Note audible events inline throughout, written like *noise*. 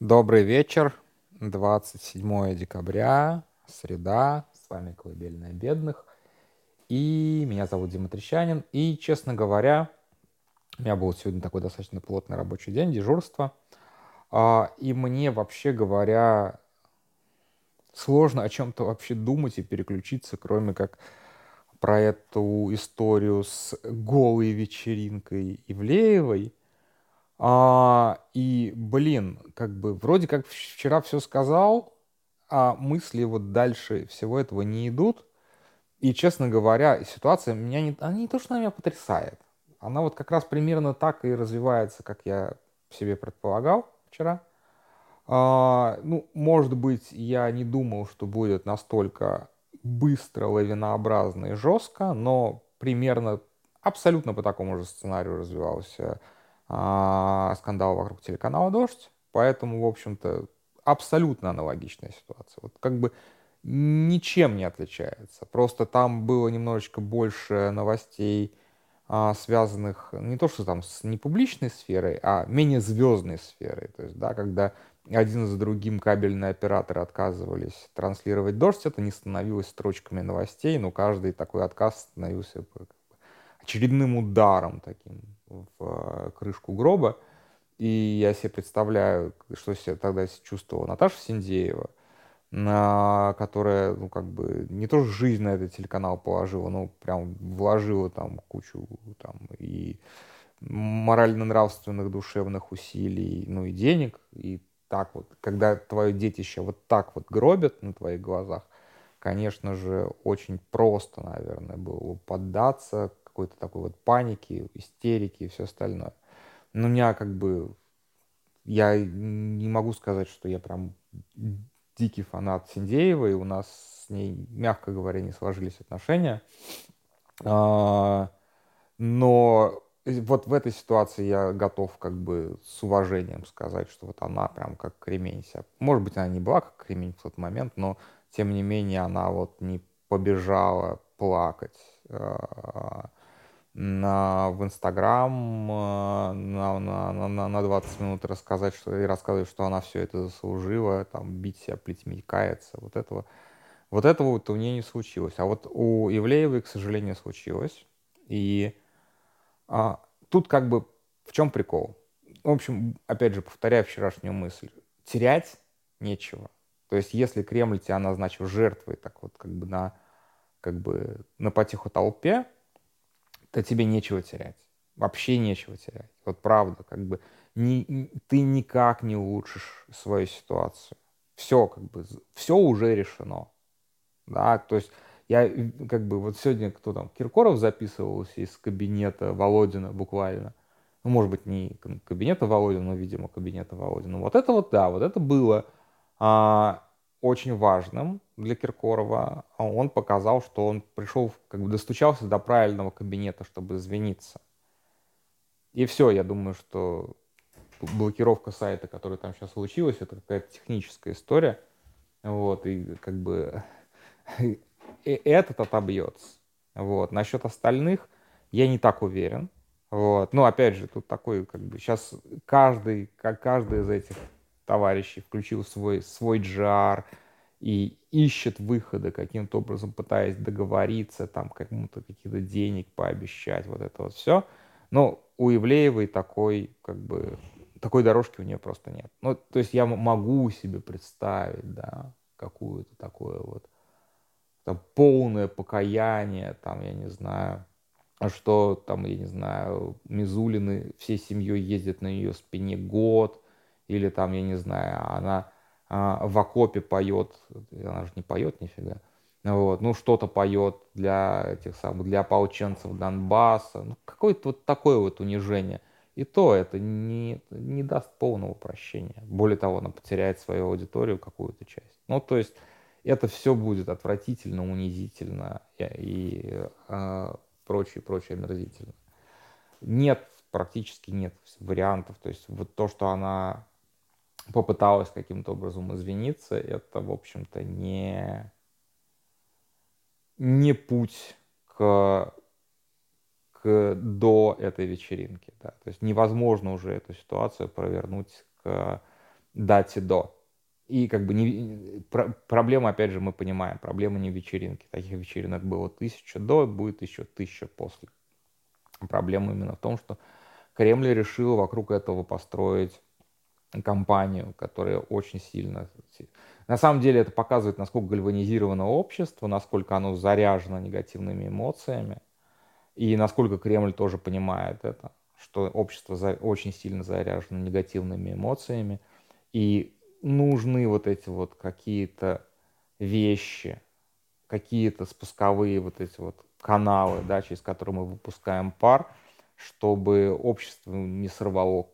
Добрый вечер, 27 декабря, среда, с вами Колыбельная Бедных, и меня зовут Дима Трещанин, и, честно говоря, у меня был сегодня такой достаточно плотный рабочий день, дежурство, а, и мне, вообще говоря, сложно о чем-то вообще думать и переключиться, кроме как про эту историю с голой вечеринкой Ивлеевой – а, и, блин, как бы вроде как вчера все сказал, а мысли вот дальше всего этого не идут. И, честно говоря, ситуация меня не, она не то, что она меня потрясает. Она вот как раз примерно так и развивается, как я себе предполагал вчера. А, ну, может быть, я не думал, что будет настолько быстро, лавинообразно и жестко, но примерно абсолютно по такому же сценарию развивался а, скандал вокруг телеканала «Дождь», поэтому, в общем-то, абсолютно аналогичная ситуация. Вот как бы ничем не отличается. Просто там было немножечко больше новостей, а, связанных не то что там с непубличной сферой, а менее звездной сферой. То есть, да, когда один за другим кабельные операторы отказывались транслировать дождь, это не становилось строчками новостей, но каждый такой отказ становился очередным ударом таким в э, крышку гроба. И я себе представляю, что себе тогда чувствовала Наташа Синдеева, которая, ну, как бы, не то что жизнь на этот телеканал положила, но прям вложила там кучу там и морально-нравственных, душевных усилий, ну и денег, и так вот, когда твое детище вот так вот гробят на твоих глазах, конечно же, очень просто, наверное, было поддаться какой-то такой вот паники, истерики и все остальное. Но у меня как бы... Я не могу сказать, что я прям дикий фанат Синдеевой. У нас с ней, мягко говоря, не сложились отношения. А, но вот в этой ситуации я готов как бы с уважением сказать, что вот она прям как кремень себя. Может быть, она не была как кремень в тот момент, но тем не менее она вот не побежала плакать а, на, в Инстаграм э, на, на, на, на 20 минут рассказать, что, и рассказывать, что она все это заслужила, там, бить себя плетьми, каяться, вот этого. Вот этого вот у нее не случилось. А вот у Ивлеевой, к сожалению, случилось. И а, тут как бы в чем прикол? В общем, опять же, повторяю вчерашнюю мысль. Терять нечего. То есть, если Кремль тебя назначил жертвой, так вот как бы на, как бы на потиху толпе, то тебе нечего терять. Вообще нечего терять. Вот правда, как бы ни, ты никак не улучшишь свою ситуацию. Все, как бы, все уже решено. Да, то есть я как бы вот сегодня кто там, Киркоров записывался из кабинета Володина буквально. Ну, может быть, не кабинета Володина, но, видимо, кабинета Володина. Вот это вот, да, вот это было а, очень важным для Киркорова. А он показал, что он пришел, как бы достучался до правильного кабинета, чтобы извиниться. И все, я думаю, что блокировка сайта, которая там сейчас случилась, это какая-то техническая история. Вот, и как бы *laughs* и этот отобьется. Вот. Насчет остальных я не так уверен. Вот. Ну, опять же, тут такой, как бы, сейчас каждый, как каждый из этих товарищей включил свой, свой джар и ищет выхода каким-то образом, пытаясь договориться, там, кому-то каких-то денег пообещать, вот это вот все. Но у Ивлеевой такой, как бы, такой дорожки у нее просто нет. Ну, то есть я могу себе представить, да, какую-то такое вот там, полное покаяние, там, я не знаю, что там, я не знаю, Мизулины всей семьей ездят на ее спине год, или там, я не знаю, она а, в окопе поет, она же не поет нифига, вот, ну что-то поет для этих самых, для ополченцев Донбасса, ну какое-то вот такое вот унижение. И то это не, не даст полного прощения. Более того, она потеряет свою аудиторию, какую-то часть. Ну, то есть это все будет отвратительно, унизительно и, э, прочее, прочее омерзительно. Нет, практически нет вариантов. То есть вот то, что она попыталась каким-то образом извиниться, это, в общем-то, не, не путь к, к, до этой вечеринки. Да. То есть невозможно уже эту ситуацию провернуть к дате до. И как бы не, про, проблема, опять же, мы понимаем, проблема не в вечеринке. Таких вечеринок было тысяча до, будет еще тысяча после. Проблема именно в том, что Кремль решил вокруг этого построить компанию, которая очень сильно... На самом деле это показывает, насколько гальванизировано общество, насколько оно заряжено негативными эмоциями, и насколько Кремль тоже понимает это, что общество за... очень сильно заряжено негативными эмоциями, и нужны вот эти вот какие-то вещи, какие-то спусковые вот эти вот каналы, да, через которые мы выпускаем пар, чтобы общество не сорвало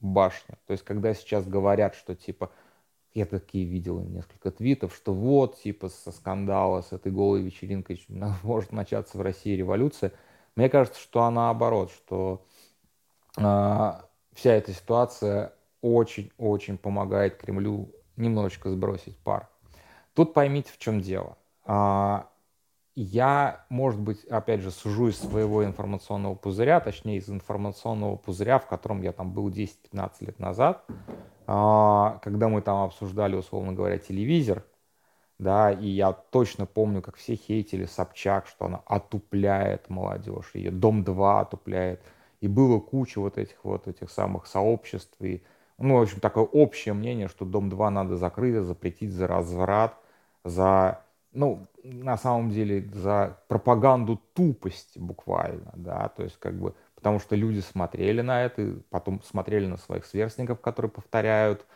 башню. То есть, когда сейчас говорят, что типа, я такие видел несколько твитов, что вот, типа, со скандала, с этой голой вечеринкой *laughs* может начаться в России революция. Мне кажется, что она наоборот, что э, вся эта ситуация очень-очень помогает Кремлю немножечко сбросить пар. Тут поймите, в чем дело. А, я, может быть, опять же, сужу из своего информационного пузыря, точнее, из информационного пузыря, в котором я там был 10-15 лет назад, а, когда мы там обсуждали, условно говоря, телевизор, да, и я точно помню, как все хейтили Собчак, что она отупляет молодежь, ее Дом-2 отупляет, и было куча вот этих вот этих самых сообществ и ну, в общем, такое общее мнение, что Дом-2 надо закрыть, запретить за разврат, за, ну, на самом деле, за пропаганду тупости буквально, да, то есть как бы, потому что люди смотрели на это, потом смотрели на своих сверстников, которые повторяют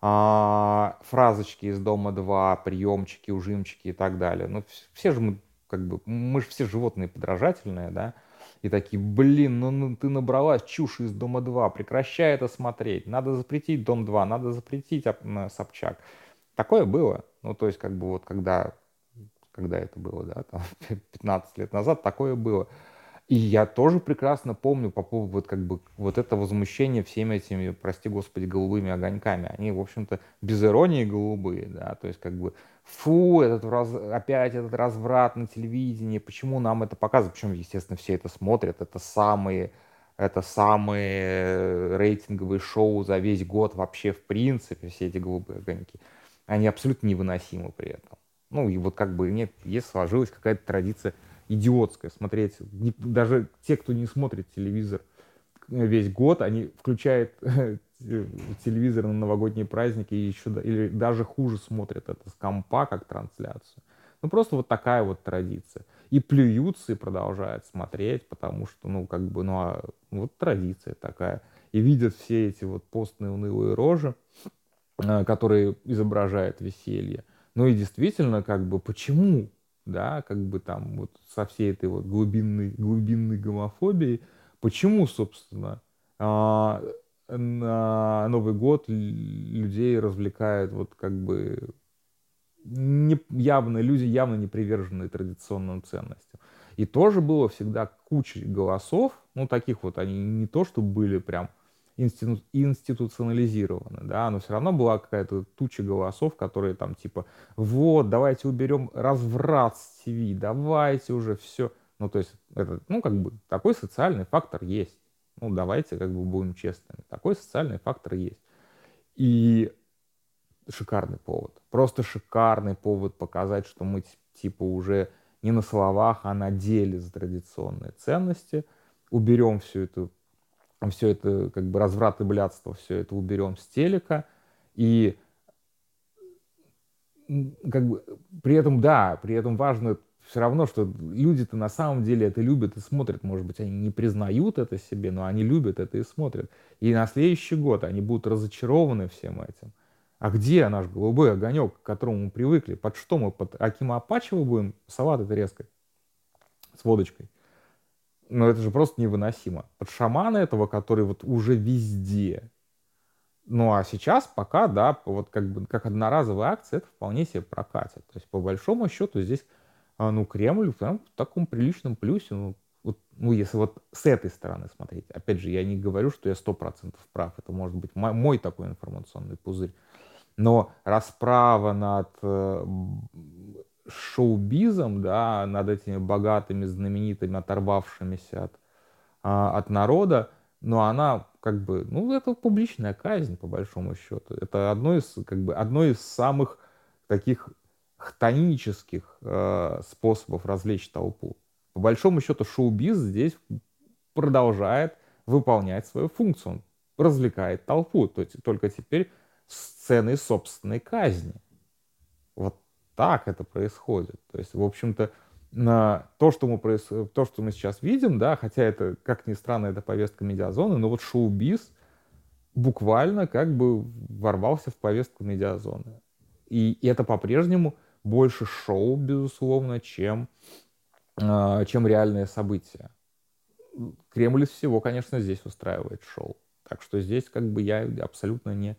а, фразочки из Дома-2, приемчики, ужимчики и так далее. Ну, все же мы, как бы, мы же все животные подражательные, да, и такие, блин, ну, ну ты набралась чушь из Дома 2, прекращай это смотреть, надо запретить Дом 2, надо запретить Собчак. Такое было. Ну, то есть, как бы вот когда, когда это было, да, там, *laughs* 15 лет назад, такое было. И я тоже прекрасно помню по поводу вот как бы вот это возмущение всеми этими, прости господи, голубыми огоньками. Они, в общем-то, без иронии голубые, да, то есть как бы фу, этот раз, опять этот разврат на телевидении, почему нам это показывают, причем, естественно, все это смотрят, это самые, это самые рейтинговые шоу за весь год вообще в принципе, все эти голубые огоньки, они абсолютно невыносимы при этом. Ну и вот как бы нет, есть сложилась какая-то традиция идиотская смотреть. Даже те, кто не смотрит телевизор весь год, они включают *laughs* телевизор на новогодние праздники и еще или даже хуже смотрят это с компа как трансляцию. Ну просто вот такая вот традиция. И плюются и продолжают смотреть, потому что, ну, как бы, ну, а, вот традиция такая. И видят все эти вот постные унылые рожи, э, которые изображают веселье. Ну и действительно, как бы, почему? да, как бы там вот со всей этой вот глубинной, глубинной гомофобией. Почему, собственно, а, на Новый год людей развлекают вот как бы не, явно, люди явно не приверженные традиционным ценностям. И тоже было всегда куча голосов, ну таких вот, они не то, что были прям институ, институционализированы, да, но все равно была какая-то туча голосов, которые там типа, вот, давайте уберем разврат с ТВ, давайте уже все. Ну, то есть, это, ну, как бы, такой социальный фактор есть. Ну, давайте, как бы, будем честными. Такой социальный фактор есть. И шикарный повод. Просто шикарный повод показать, что мы, типа, уже не на словах, а на деле за традиционные ценности. Уберем всю эту все это, как бы разврат и блядство, все это уберем с телека. И как бы при этом, да, при этом важно все равно, что люди-то на самом деле это любят и смотрят. Может быть, они не признают это себе, но они любят это и смотрят. И на следующий год они будут разочарованы всем этим. А где наш голубой огонек, к которому мы привыкли? Под что мы? Под Акима Апачева будем салат это резко с водочкой? Но это же просто невыносимо. Под шамана этого, который вот уже везде. Ну а сейчас пока, да, вот как бы как одноразовая акция, это вполне себе прокатит. То есть по большому счету здесь, а, ну, Кремль прям в таком приличном плюсе, ну, вот, ну, если вот с этой стороны смотреть. Опять же, я не говорю, что я сто процентов прав. Это может быть мой, мой такой информационный пузырь. Но расправа над э, шоу-бизом, да, над этими богатыми, знаменитыми, оторвавшимися от, а, от народа, но она как бы, ну, это публичная казнь, по большому счету. Это одно из, как бы, одно из самых таких хтонических э, способов развлечь толпу. По большому счету шоу-биз здесь продолжает выполнять свою функцию. Он развлекает толпу, то есть только теперь сцены собственной казни. Вот так это происходит. То есть, в общем-то, на то, что мы, проис... то, что мы сейчас видим, да, хотя это, как ни странно, это повестка медиазоны, но вот шоу-биз буквально как бы ворвался в повестку медиазоны. И, это по-прежнему больше шоу, безусловно, чем, э, чем реальные события. Кремль из всего, конечно, здесь устраивает шоу. Так что здесь как бы я абсолютно не...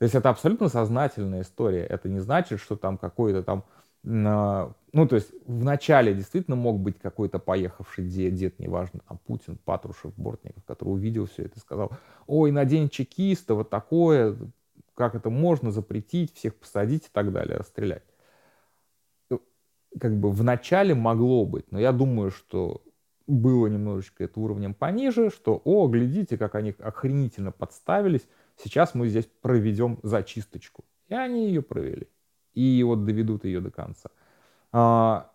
То есть это абсолютно сознательная история. Это не значит, что там какой-то там ну, то есть в начале действительно мог быть какой-то поехавший дед, дед, неважно, там Путин, Патрушев, Бортников, который увидел все это и сказал, ой, на день чекиста вот такое, как это можно запретить, всех посадить и так далее, расстрелять. Э, как бы в начале могло быть, но я думаю, что было немножечко это уровнем пониже, что, о, глядите, как они охренительно подставились, сейчас мы здесь проведем зачисточку. И они ее провели и вот доведут ее до конца. А,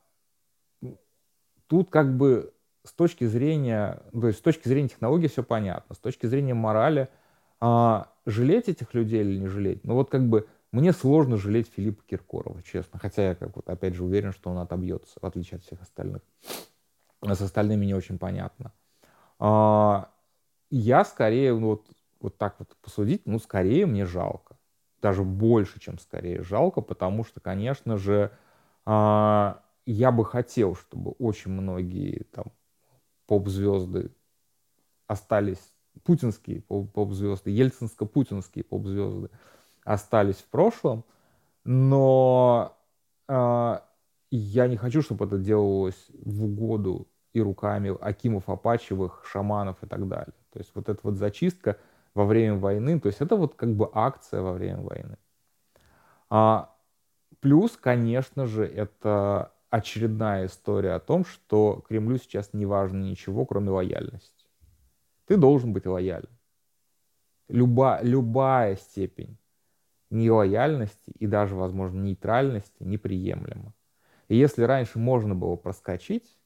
тут как бы с точки зрения, то есть с точки зрения технологии все понятно, с точки зрения морали, а, жалеть этих людей или не жалеть, ну вот как бы мне сложно жалеть Филиппа Киркорова, честно, хотя я как вот опять же уверен, что он отобьется, в отличие от всех остальных. А с остальными не очень понятно. А, я скорее, ну, вот, вот так вот посудить, ну, скорее мне жалко даже больше, чем скорее жалко, потому что, конечно же, а, я бы хотел, чтобы очень многие там поп-звезды остались, путинские поп-звезды, ельцинско-путинские поп-звезды остались в прошлом, но э, я не хочу, чтобы это делалось в угоду и руками Акимов, Апачевых, шаманов и так далее. То есть вот эта вот зачистка – во время войны. То есть это вот как бы акция во время войны. А, плюс, конечно же, это очередная история о том, что Кремлю сейчас не важно ничего, кроме лояльности. Ты должен быть лоялен. Люба, любая степень нелояльности и даже, возможно, нейтральности неприемлема. И если раньше можно было проскочить,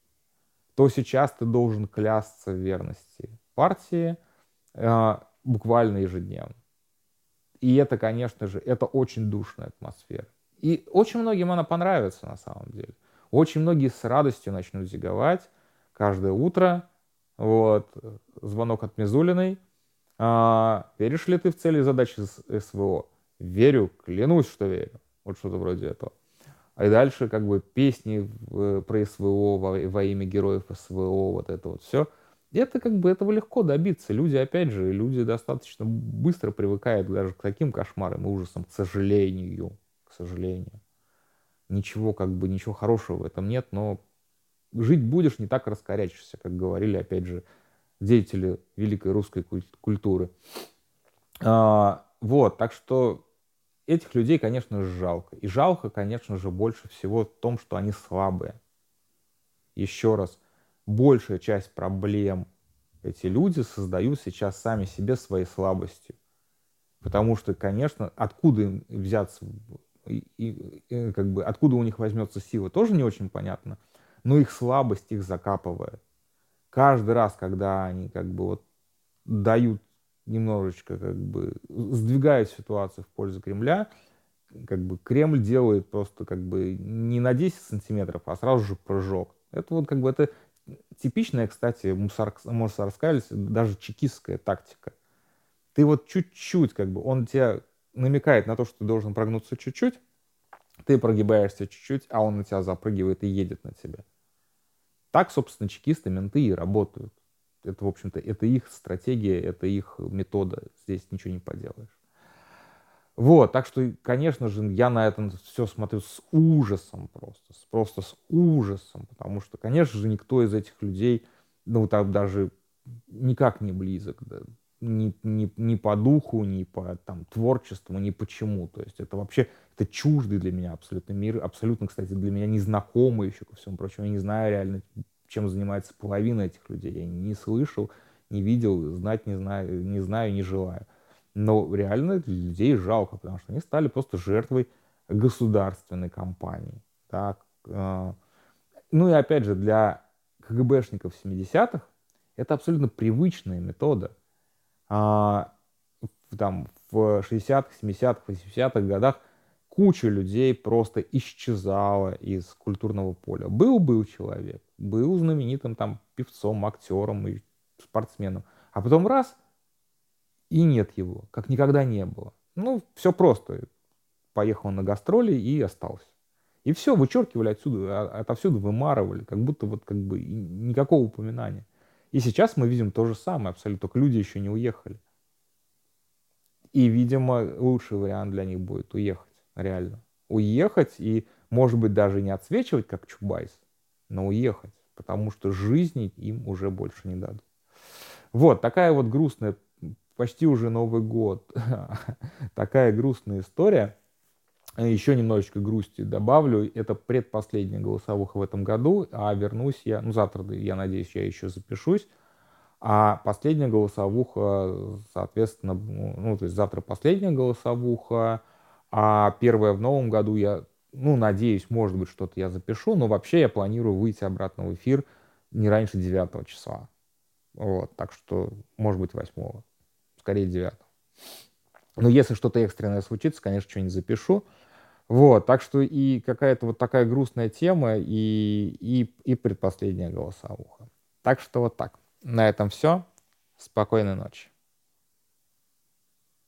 то сейчас ты должен клясться в верности партии, а, буквально ежедневно. И это, конечно же, это очень душная атмосфера. И очень многим она понравится на самом деле. Очень многие с радостью начнут зиговать каждое утро. Вот, звонок от Мизулиной. А, веришь ли ты в цели задачи СВО? Верю, клянусь, что верю. Вот что-то вроде этого. А и дальше как бы песни про СВО во, во имя героев СВО, вот это вот все – это как бы этого легко добиться. Люди, опять же, люди достаточно быстро привыкают даже к таким кошмарам и ужасам, к сожалению, к сожалению. Ничего, как бы, ничего хорошего в этом нет, но жить будешь, не так раскорячишься, как говорили, опять же, деятели великой русской культуры. А, вот, так что этих людей, конечно же, жалко. И жалко, конечно же, больше всего в том, что они слабые. Еще раз – большая часть проблем эти люди создают сейчас сами себе своей слабостью. Потому что, конечно, откуда им взяться, и, и, и, как бы, откуда у них возьмется сила, тоже не очень понятно. Но их слабость их закапывает. Каждый раз, когда они как бы вот дают немножечко, как бы сдвигают ситуацию в пользу Кремля, как бы Кремль делает просто как бы не на 10 сантиметров, а сразу же прыжок. Это вот как бы это типичная, кстати, мусорская, даже чекистская тактика. Ты вот чуть-чуть, как бы, он тебя намекает на то, что ты должен прогнуться чуть-чуть, ты прогибаешься чуть-чуть, а он на тебя запрыгивает и едет на тебя. Так, собственно, чекисты, менты и работают. Это, в общем-то, это их стратегия, это их метода. Здесь ничего не поделаешь. Вот, так что, конечно же, я на это все смотрю с ужасом просто, просто с ужасом, потому что, конечно же, никто из этих людей, ну, там даже никак не близок, да, ни, ни, ни по духу, ни по там, творчеству, ни почему. То есть это вообще, это чуждый для меня абсолютно мир, абсолютно, кстати, для меня незнакомый еще ко всему прочему. Я не знаю реально, чем занимается половина этих людей. Я не слышал, не видел, знать не знаю, не знаю, не желаю. Но реально людей жалко, потому что они стали просто жертвой государственной компании. Так, э, ну и опять же, для КГБшников 70-х это абсолютно привычная метода. А, там, в 60-х, 70-х, 80-х годах куча людей просто исчезала из культурного поля. Был-был человек, был знаменитым там певцом, актером и спортсменом. А потом раз, и нет его, как никогда не было. Ну, все просто. Поехал на гастроли и остался. И все, вычеркивали отсюда, а, отовсюду вымарывали, как будто вот как бы никакого упоминания. И сейчас мы видим то же самое абсолютно, только люди еще не уехали. И, видимо, лучший вариант для них будет уехать, реально. Уехать и, может быть, даже не отсвечивать, как Чубайс, но уехать, потому что жизни им уже больше не дадут. Вот, такая вот грустная, почти уже Новый год, *laughs* такая грустная история. Еще немножечко грусти добавлю. Это предпоследняя голосовуха в этом году, а вернусь я, ну завтра, я надеюсь, я еще запишусь. А последняя голосовуха, соответственно, ну, то есть завтра последняя голосовуха, а первая в новом году я, ну, надеюсь, может быть, что-то я запишу, но вообще я планирую выйти обратно в эфир не раньше 9 числа. Вот, так что, может быть, 8 скорее 9 Но если что-то экстренное случится, конечно, что-нибудь запишу. Вот, так что и какая-то вот такая грустная тема, и, и, и предпоследняя голосовуха. Так что вот так. На этом все. Спокойной ночи.